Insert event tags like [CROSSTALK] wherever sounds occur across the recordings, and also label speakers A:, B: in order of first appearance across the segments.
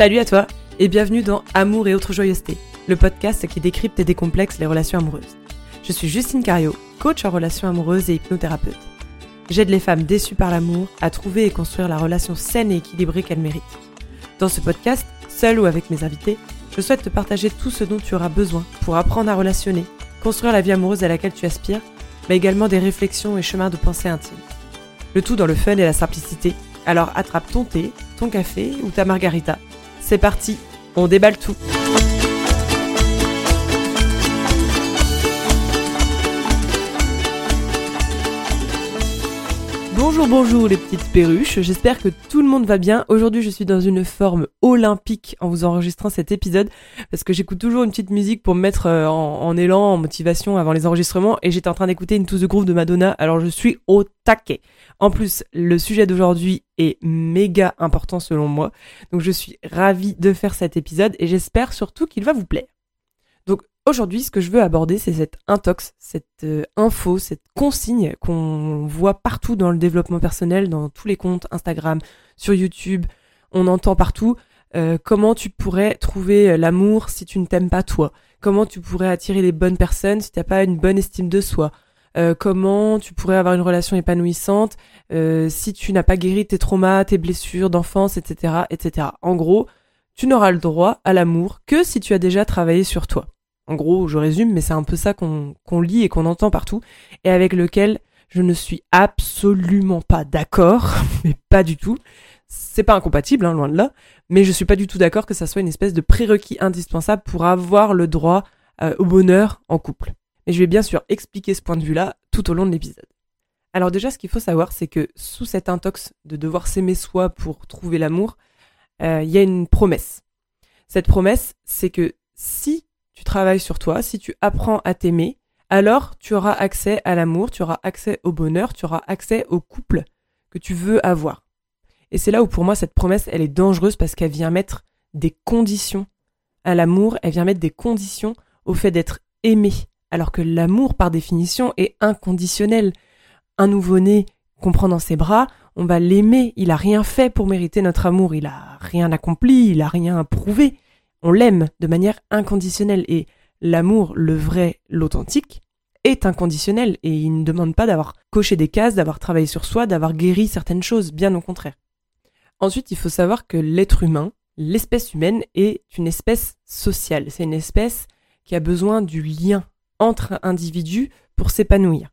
A: Salut à toi et bienvenue dans Amour et autres joyeusetés, le podcast qui décrypte et décomplexe les relations amoureuses. Je suis Justine Cario, coach en relations amoureuses et hypnothérapeute. J'aide les femmes déçues par l'amour à trouver et construire la relation saine et équilibrée qu'elles méritent. Dans ce podcast, seul ou avec mes invités, je souhaite te partager tout ce dont tu auras besoin pour apprendre à relationner, construire la vie amoureuse à laquelle tu aspires, mais également des réflexions et chemins de pensée intimes. Le tout dans le fun et la simplicité. Alors attrape ton thé, ton café ou ta margarita. C'est parti, on déballe tout. Bonjour, bonjour les petites perruches, j'espère que tout le monde va bien. Aujourd'hui je suis dans une forme olympique en vous enregistrant cet épisode parce que j'écoute toujours une petite musique pour me mettre euh, en, élan, en motivation avant les enregistrements et j'étais en train d'écouter une touche de groove de Madonna alors je suis au taquet. En plus le sujet d'aujourd'hui est méga important selon moi donc je suis ravie de faire cet épisode et j'espère surtout qu'il va vous plaire. Aujourd'hui, ce que je veux aborder, c'est cette intox, cette euh, info, cette consigne qu'on voit partout dans le développement personnel, dans tous les comptes Instagram, sur YouTube, on entend partout. Euh, comment tu pourrais trouver l'amour si tu ne t'aimes pas toi? Comment tu pourrais attirer les bonnes personnes si tu n'as pas une bonne estime de soi? Euh, Comment tu pourrais avoir une relation épanouissante si tu n'as pas guéri tes traumas, tes blessures d'enfance, etc., etc. En gros, tu n'auras le droit à l'amour que si tu as déjà travaillé sur toi. En gros, je résume, mais c'est un peu ça qu'on lit et qu'on entend partout, et avec lequel je ne suis absolument pas d'accord, [LAUGHS] mais pas du tout. C'est pas incompatible, hein, loin de là, mais je suis pas du tout d'accord que ça soit une espèce de prérequis indispensable pour avoir le droit euh, au bonheur en couple. Et je vais bien sûr expliquer ce point de vue-là tout au long de l'épisode. Alors déjà, ce qu'il faut savoir, c'est que sous cet intox de devoir s'aimer soi pour trouver l'amour, euh, il y a une promesse. Cette promesse, c'est que si tu travailles sur toi, si tu apprends à t'aimer, alors tu auras accès à l'amour, tu auras accès au bonheur, tu auras accès au couple que tu veux avoir. Et c'est là où pour moi cette promesse, elle est dangereuse parce qu'elle vient mettre des conditions à l'amour, elle vient mettre des conditions au fait d'être aimé, alors que l'amour par définition est inconditionnel. Un nouveau-né qu'on prend dans ses bras, on va l'aimer, il a rien fait pour mériter notre amour, il a rien accompli, il a rien prouvé on l'aime de manière inconditionnelle et l'amour, le vrai, l'authentique, est inconditionnel et il ne demande pas d'avoir coché des cases, d'avoir travaillé sur soi, d'avoir guéri certaines choses, bien au contraire. Ensuite, il faut savoir que l'être humain, l'espèce humaine, est une espèce sociale. C'est une espèce qui a besoin du lien entre individus pour s'épanouir.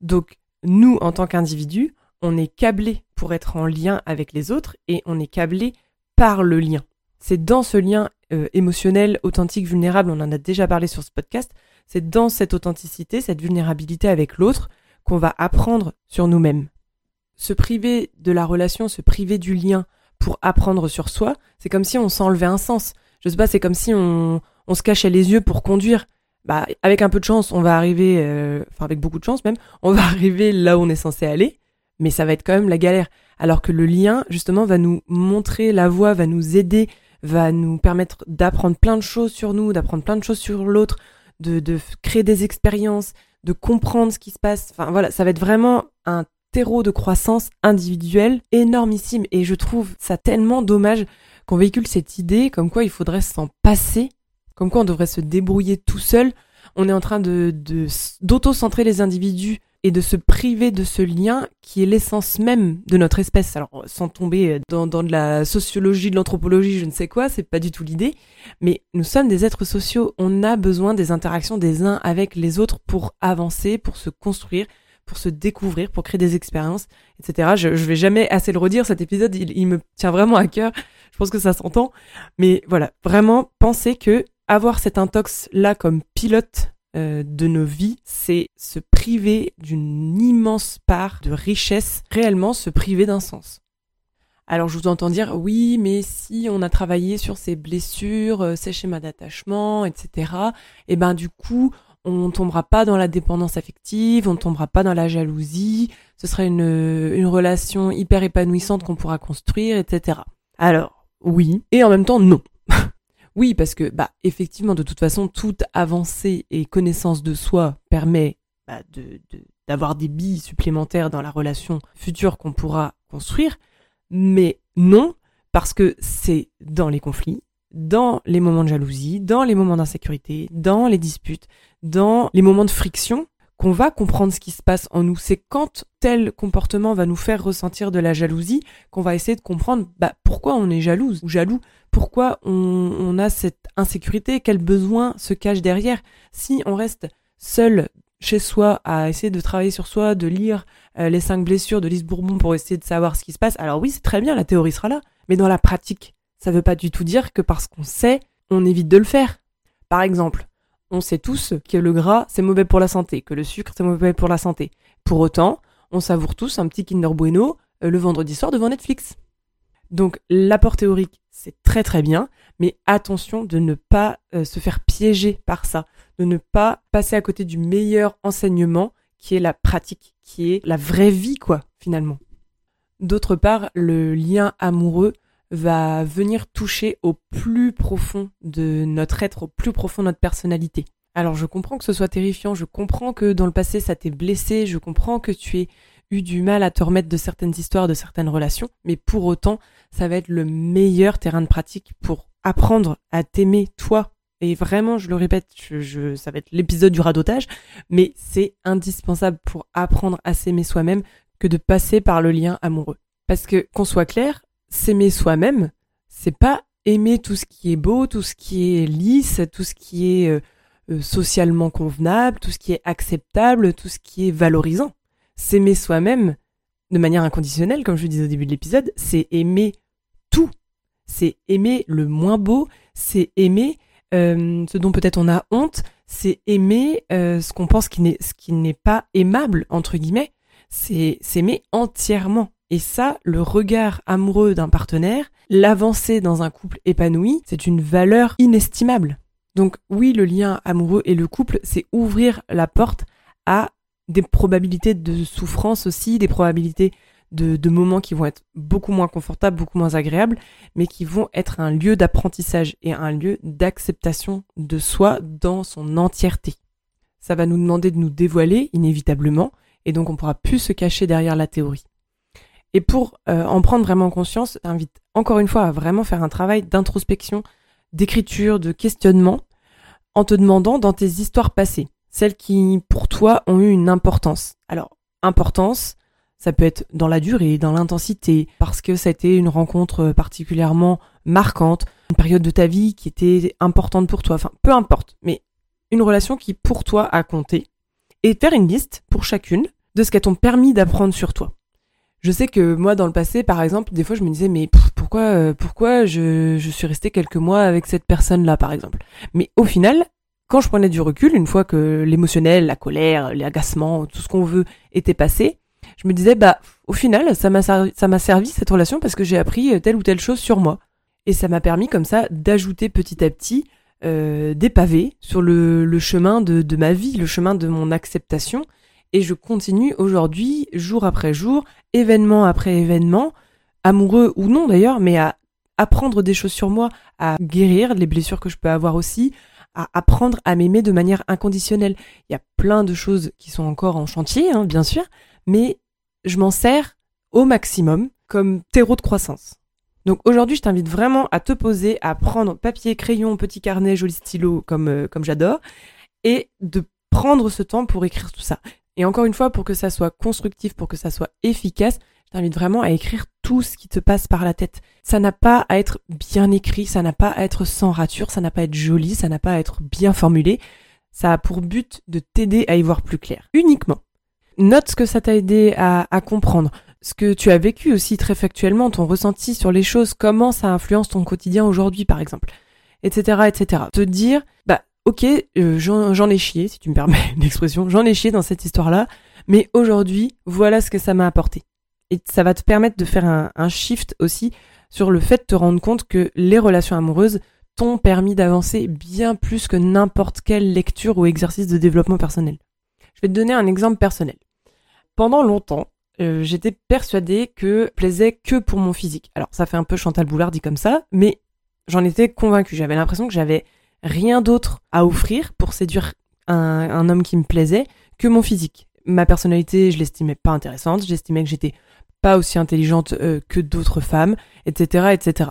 A: Donc, nous, en tant qu'individus, on est câblés pour être en lien avec les autres et on est câblés par le lien. C'est dans ce lien euh, émotionnel, authentique, vulnérable, on en a déjà parlé sur ce podcast, c'est dans cette authenticité, cette vulnérabilité avec l'autre qu'on va apprendre sur nous-mêmes. Se priver de la relation, se priver du lien pour apprendre sur soi, c'est comme si on s'enlevait un sens. Je sais pas, c'est comme si on, on se cachait les yeux pour conduire. Bah, avec un peu de chance, on va arriver, euh, enfin avec beaucoup de chance même, on va [LAUGHS] arriver là où on est censé aller, mais ça va être quand même la galère. Alors que le lien, justement, va nous montrer la voie, va nous aider, va nous permettre d'apprendre plein de choses sur nous, d'apprendre plein de choses sur l'autre, de, de créer des expériences, de comprendre ce qui se passe. Enfin voilà, ça va être vraiment un terreau de croissance individuelle énormissime. Et je trouve ça tellement dommage qu'on véhicule cette idée comme quoi il faudrait s'en passer, comme quoi on devrait se débrouiller tout seul. On est en train de d'auto-centrer les individus et de se priver de ce lien qui est l'essence même de notre espèce. Alors, sans tomber dans, dans de la sociologie, de l'anthropologie, je ne sais quoi, c'est pas du tout l'idée, mais nous sommes des êtres sociaux, on a besoin des interactions des uns avec les autres pour avancer, pour se construire, pour se découvrir, pour créer des expériences, etc. Je, je vais jamais assez le redire, cet épisode, il, il me tient vraiment à cœur, je pense que ça s'entend, mais voilà, vraiment, pensez que avoir cet intox là comme pilote euh, de nos vies, c'est se priver d'une immense part de richesse, réellement se priver d'un sens. Alors je vous entends dire oui, mais si on a travaillé sur ces blessures, euh, ces schémas d'attachement, etc., et eh ben du coup, on tombera pas dans la dépendance affective, on tombera pas dans la jalousie, ce sera une, une relation hyper épanouissante qu'on pourra construire, etc. Alors, oui, et en même temps non. Oui, parce que bah effectivement, de toute façon, toute avancée et connaissance de soi permet bah, de, d'avoir des billes supplémentaires dans la relation future qu'on pourra construire. Mais non, Parce que c'est dans les conflits, dans les moments de jalousie, dans les moments d'insécurité, dans les disputes, dans les moments de friction qu'on va comprendre ce qui se passe en nous. C'est quand tel comportement va nous faire ressentir de la jalousie qu'on va essayer de comprendre bah, pourquoi on est jalouse ou jaloux, pourquoi on, on a cette insécurité, quel besoin se cache derrière? Si on reste seul chez soi à essayer de travailler sur soi, de lire euh, les cinq blessures de Lise Bourbon pour essayer de savoir ce qui se passe, alors oui, c'est très bien, la théorie sera là, mais dans la pratique, ça veut pas du tout dire que parce qu'on sait, on évite de le faire. Par exemple, on sait tous que le gras, c'est mauvais pour la santé, que le sucre, c'est mauvais pour la santé. Pour autant, on savoure tous un petit Kinder Bueno euh, le vendredi soir devant Netflix. Donc l'apport théorique, c'est très très bien, mais attention de ne pas euh, se faire piéger par ça, de ne pas passer à côté du meilleur enseignement qui est la pratique, qui est la vraie vie quoi finalement. D'autre part, le lien amoureux va venir toucher au plus profond de notre être, au plus profond de notre personnalité. Alors je comprends que ce soit terrifiant, je comprends que dans le passé ça t'ait blessé, je comprends que tu aies eu du mal à te remettre de certaines histoires, de certaines relations, mais pour autant, ça va être le meilleur terrain de pratique pour apprendre à t'aimer toi. Et vraiment, je le répète, je, ça va être l'épisode du radotage, mais c'est indispensable pour apprendre à s'aimer soi-même que de passer par le lien amoureux. Parce que, qu'on soit clair, s'aimer soi-même, c'est pas aimer tout ce qui est beau, tout ce qui est lisse, tout ce qui est euh, euh, socialement convenable, tout ce qui est acceptable, tout ce qui est valorisant. S'aimer soi-même de manière inconditionnelle, comme je le disais au début de l'épisode, c'est aimer tout. C'est aimer le moins beau, c'est aimer euh, ce dont peut-être on a honte, c'est aimer ce qu'on pense qui n'est ce qui n'est pas aimable entre guillemets, c'est s'aimer entièrement. Et ça, le regard amoureux d'un partenaire, l'avancée dans un couple épanoui, c'est une valeur inestimable. Donc oui, le lien amoureux et le couple, c'est ouvrir la porte à des probabilités de souffrance aussi, des probabilités de, de, moments qui vont être beaucoup moins confortables, beaucoup moins agréables, mais qui vont être un lieu d'apprentissage et un lieu d'acceptation de soi dans son entièreté. Ça va nous demander de nous dévoiler inévitablement, et donc on pourra plus se cacher derrière la théorie. Et pour euh, en prendre vraiment conscience, j'invite encore une fois à vraiment faire un travail d'introspection, d'écriture, de questionnement, en te demandant dans tes histoires passées, celles qui pour toi ont eu une importance. Alors, importance, ça peut être dans la durée, dans l'intensité, parce que ça a été une rencontre particulièrement marquante, une période de ta vie qui était importante pour toi, enfin peu importe, mais une relation qui pour toi a compté, et faire une liste pour chacune de ce qu'elles t'ont permis d'apprendre sur toi je sais que moi dans le passé par exemple des fois je me disais mais pourquoi euh, pourquoi je, je suis restée quelques mois avec cette personne là par exemple? Mais au final quand je prenais du recul une fois que l'émotionnel la colère l'agacement tout ce qu'on veut était passé je me disais bah au final ça m'a ça m'a servi cette relation parce que j'ai appris euh, telle ou telle chose sur moi. Et ça m'a permis comme ça d'ajouter petit à petit euh, des pavés sur le, le chemin de, de ma vie le chemin de mon acceptation et je continue aujourd'hui, jour après jour, événement après événement, amoureux ou non d'ailleurs, mais à apprendre des choses sur moi, à guérir les blessures que je peux avoir aussi, à apprendre à m'aimer de manière inconditionnelle. Il y a plein de choses qui sont encore en chantier, hein, bien sûr, mais je m'en sers au maximum comme terreau de croissance. Donc aujourd'hui, je t'invite vraiment à te poser, à prendre papier, crayon, petit carnet, joli stylo, comme, euh, comme j'adore, et de prendre ce temps pour écrire tout ça. Et encore une fois, pour que ça soit constructif, pour que ça soit efficace, je t'invite vraiment à écrire tout ce qui te passe par la tête. Ça n'a pas à être bien écrit, ça n'a pas à être sans rature, ça n'a pas à être joli, ça n'a pas à être bien formulé. Ça a pour but de t'aider à y voir plus clair. Uniquement. Note ce que ça t'a aidé à, à comprendre, ce que tu as vécu aussi très factuellement, ton ressenti sur les choses, comment ça influence ton quotidien aujourd'hui par exemple, etc., etc. Te dire, bah ok, euh, j'en ai chié, si tu me permets [LAUGHS] l'expression, j'en ai chié dans cette histoire-là, mais aujourd'hui, voilà ce que ça m'a apporté. Et ça va te permettre de faire un, shift aussi sur le fait de te rendre compte que les relations amoureuses t'ont permis d'avancer bien plus que n'importe quelle lecture ou exercice de développement personnel. Je vais te donner un exemple personnel. Pendant longtemps, euh, j'étais persuadée que plaisait que pour mon physique. Alors ça fait un peu Chantal Boulard dit comme ça, mais j'en étais convaincue. J'avais l'impression que j'avais rien d'autre à offrir pour séduire un, homme qui me plaisait que mon physique. Ma personnalité, je l'estimais pas intéressante, j'estimais que j'étais pas aussi intelligente euh, que d'autres femmes, etc., etc.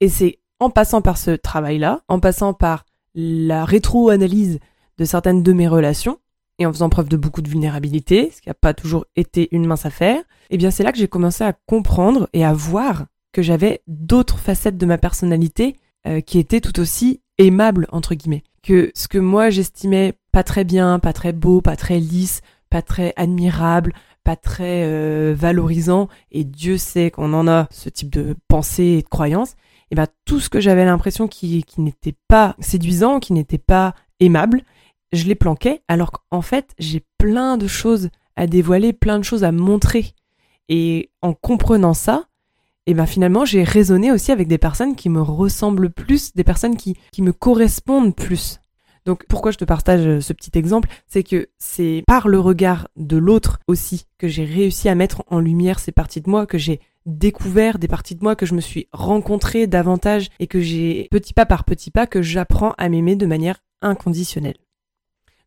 A: Et c'est en passant par ce travail-là, en passant par la rétro-analyse de certaines de mes relations, et en faisant preuve de beaucoup de vulnérabilité, ce qui n'a pas toujours été une mince affaire, eh bien c'est là que j'ai commencé à comprendre et à voir que j'avais d'autres facettes de ma personnalité euh, qui étaient tout aussi aimables, entre guillemets. Que ce que moi j'estimais pas très bien, pas très beau, pas très lisse, pas très admirable, pas très euh, valorisant, et Dieu sait qu'on en a ce type de pensée et de croyance, et ben tout ce que j'avais l'impression qui, qui n'était pas séduisant, qui n'était pas aimable, je les planquais, alors qu'en fait j'ai plein de choses à dévoiler, plein de choses à montrer. Et en comprenant ça, et ben finalement j'ai raisonné aussi avec des personnes qui me ressemblent plus, des personnes qui, me correspondent plus. Donc pourquoi je te partage euh, ce petit exemple, c'est que c'est par le regard de l'autre aussi que j'ai réussi à mettre en lumière ces parties de moi, que j'ai découvert des parties de moi, que je me suis rencontrée davantage et que j'ai petit pas par petit pas que j'apprends à m'aimer de manière inconditionnelle.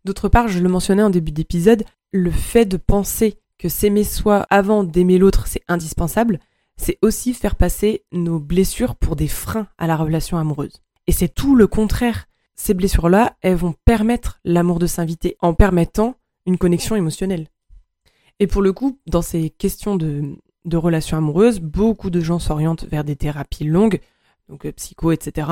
A: D'autre part, je le mentionnais en début d'épisode, le fait de penser que s'aimer soi avant d'aimer l'autre, c'est indispensable, c'est aussi faire passer nos blessures pour des freins à la relation amoureuse. Et c'est tout le contraire ces blessures-là, elles vont permettre l'amour de s'inviter en permettant une connexion émotionnelle. Et pour le coup, dans ces questions de, relations amoureuses, beaucoup de gens s'orientent vers des thérapies longues, donc euh, psycho, etc.,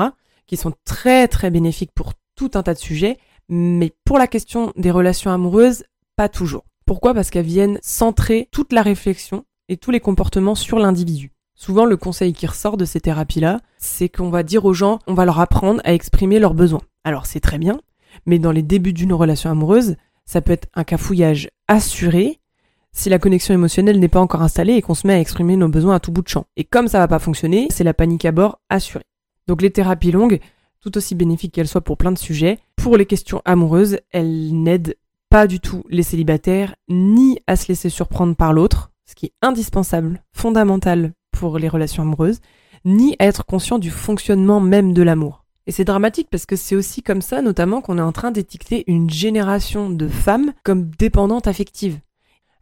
A: qui sont très très bénéfiques pour tout un tas de sujets, mais pour la question des relations amoureuses, pas toujours. Pourquoi? Parce qu'elles viennent centrer toute la réflexion et tous les comportements sur l'individu. Souvent, le conseil qui ressort de ces thérapies-là, c'est qu'on va dire aux gens, on va leur apprendre à exprimer leurs besoins. Alors c'est très bien, mais dans les débuts d'une relation amoureuse, ça peut être un cafouillage assuré si la connexion émotionnelle n'est pas encore installée et qu'on se met à exprimer nos besoins à tout bout de champ. Et comme ça va pas fonctionner, c'est la panique à bord assurée. Donc les thérapies longues, tout aussi bénéfiques qu'elles soient pour plein de sujets, pour les questions amoureuses, elles n'aident pas du tout les célibataires, ni à se laisser surprendre par l'autre, ce qui est indispensable, fondamental pour les relations amoureuses, ni à être conscient du fonctionnement même de l'amour. Et c'est dramatique parce que c'est aussi comme ça, notamment, qu'on est en train d'étiqueter une génération de femmes comme dépendantes affectives.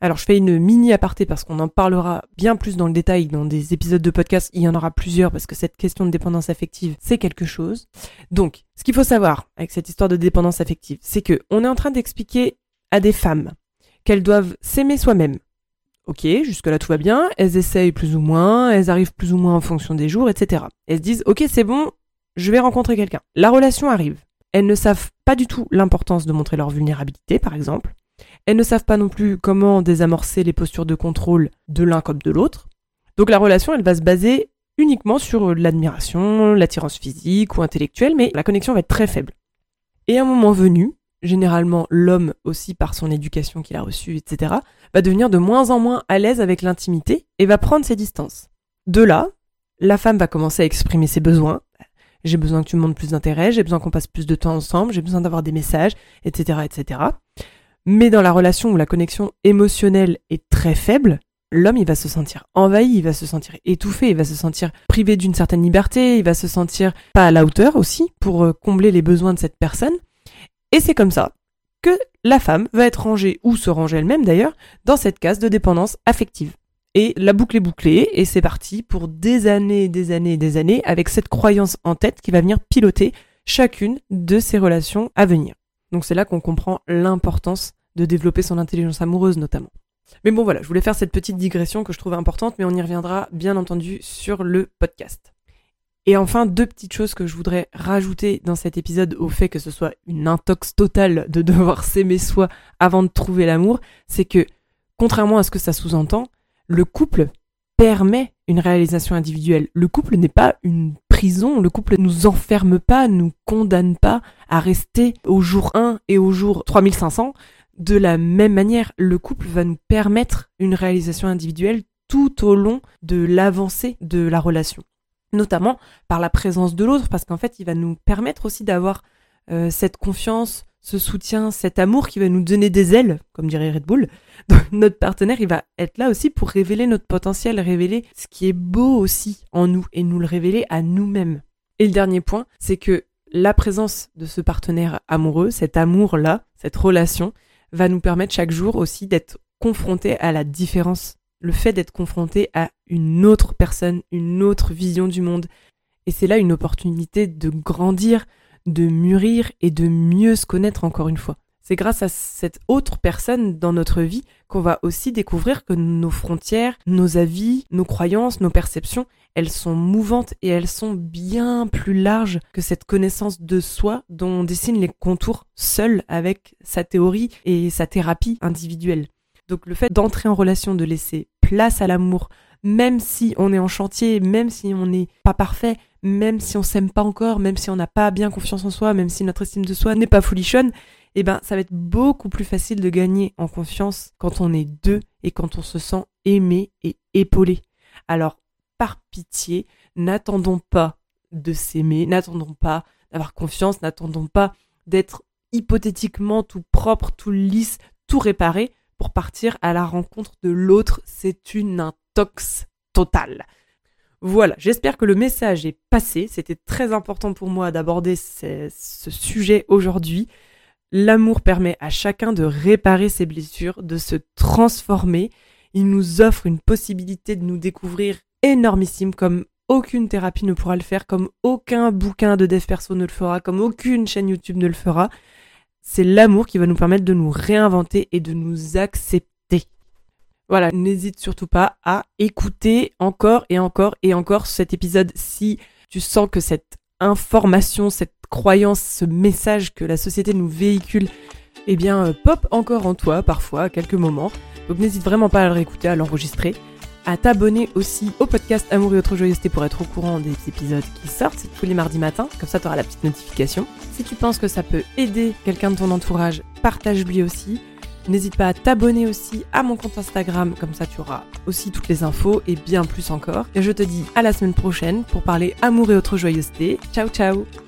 A: Alors je fais une mini aparté parce qu'on en parlera bien plus dans le détail dans des épisodes de podcast, il y en aura plusieurs parce que cette question de dépendance affective, c'est quelque chose. Donc, ce qu'il faut savoir avec cette histoire de dépendance affective, c'est que on est en train d'expliquer à des femmes qu'elles doivent s'aimer soi-même, Ok, jusque-là tout va bien, elles essayent plus ou moins, elles arrivent plus ou moins en fonction des jours, etc. Elles se disent, ok, c'est bon, je vais rencontrer quelqu'un. La relation arrive. Elles ne savent pas du tout l'importance de montrer leur vulnérabilité, par exemple. Elles ne savent pas non plus comment désamorcer les postures de contrôle de l'un comme de l'autre. Donc la relation, elle va se baser uniquement sur l'admiration, l'attirance physique ou intellectuelle, mais la connexion va être très faible. Et à un moment venu, généralement l'homme aussi par son éducation qu'il a reçue, etc., va devenir de moins en moins à l'aise avec l'intimité et va prendre ses distances. De là, la femme va commencer à exprimer ses besoins. J'ai besoin que tu me montres plus d'intérêt, j'ai besoin qu'on passe plus de temps ensemble, j'ai besoin d'avoir des messages, etc., etc. Mais dans la relation où la connexion émotionnelle est très faible, l'homme il va se sentir envahi, il va se sentir étouffé, il va se sentir privé d'une certaine liberté, il va se sentir pas à la hauteur aussi pour euh, combler les besoins de cette personne. Et c'est comme ça que la femme va être rangée, ou se ranger elle-même d'ailleurs, dans cette case de dépendance affective. Et la boucle est bouclée, et c'est parti pour des années, des années, des années, avec cette croyance en tête qui va venir piloter chacune de ces relations à venir. Donc c'est là qu'on comprend l'importance de développer son intelligence amoureuse notamment. Mais bon voilà, je voulais faire cette petite digression que je trouve importante, mais on y reviendra bien entendu sur le podcast. Et enfin, deux petites choses que je voudrais rajouter dans cet épisode au fait que ce soit une intox totale de devoir [LAUGHS] s'aimer soi avant de trouver l'amour, c'est que, contrairement à ce que ça sous-entend, le couple permet une réalisation individuelle. Le couple n'est pas une prison, le couple ne nous enferme pas, nous condamne pas à rester au jour 1 et au jour 3500. De la même manière, le couple va nous permettre une réalisation individuelle tout au long de l'avancée de la relation notamment par la présence de l'autre, parce qu'en fait, il va nous permettre aussi d'avoir euh, cette confiance, ce soutien, cet amour qui va nous donner des ailes, comme dirait Red Bull. [LAUGHS] Donc, notre partenaire, il va être là aussi pour révéler notre potentiel, révéler ce qui est beau aussi en nous et nous le révéler à nous-mêmes. Et le dernier point, c'est que la présence de ce partenaire amoureux, cet amour-là, cette relation, va nous permettre chaque jour aussi d'être confrontés à la différence le fait d'être confronté à une autre personne, une autre vision du monde. Et c'est là une opportunité de grandir, de mûrir et de mieux se connaître encore une fois. C'est grâce à cette autre personne dans notre vie qu'on va aussi découvrir que nos frontières, nos avis, nos croyances, nos perceptions, elles sont mouvantes et elles sont bien plus larges que cette connaissance de soi dont on dessine les contours seul avec sa théorie et sa thérapie individuelle. Donc le fait d'entrer en relation, de laisser place à l'amour, même si on est en chantier, même si on n'est pas parfait, même si on s'aime pas encore, même si on n'a pas bien confiance en soi, même si notre estime de soi n'est pas folichonne, eh ben ça va être beaucoup plus facile de gagner en confiance quand on est deux et quand on se sent aimé et épaulé. Alors, par pitié, n'attendons pas de s'aimer, n'attendons pas d'avoir confiance, n'attendons pas d'être hypothétiquement tout propre, tout lisse, tout réparé pour partir à la rencontre de l'autre. C'est une intox totale. Voilà, j'espère que le message est passé. C'était très important pour moi d'aborder ce, ce, sujet aujourd'hui. L'amour permet à chacun de réparer ses blessures, de se transformer. Il nous offre une possibilité de nous découvrir énormissime comme aucune thérapie ne pourra le faire, comme aucun bouquin de dev perso ne le fera, comme aucune chaîne YouTube ne le fera. C'est l'amour qui va nous permettre de nous réinventer et de nous accepter. Voilà, n'hésite surtout pas à écouter encore et encore et encore cet épisode si tu sens que cette information, cette croyance, ce message que la société nous véhicule, eh bien, euh, pop encore en toi parfois à quelques moments. Donc n'hésite vraiment pas à le réécouter, à l'enregistrer, à t'abonner aussi au podcast Amour et autres joyeuseté pour être au courant des épisodes qui sortent tous les mardis matins, comme ça tu auras la petite notification. Si tu penses que ça peut aider quelqu'un de ton entourage, partage-lui aussi. N'hésite pas à t'abonner aussi à mon compte Instagram, comme ça tu auras aussi toutes les infos et bien plus encore. Et je te dis à la semaine prochaine pour parler amour et autres joyeuseté. Ciao ciao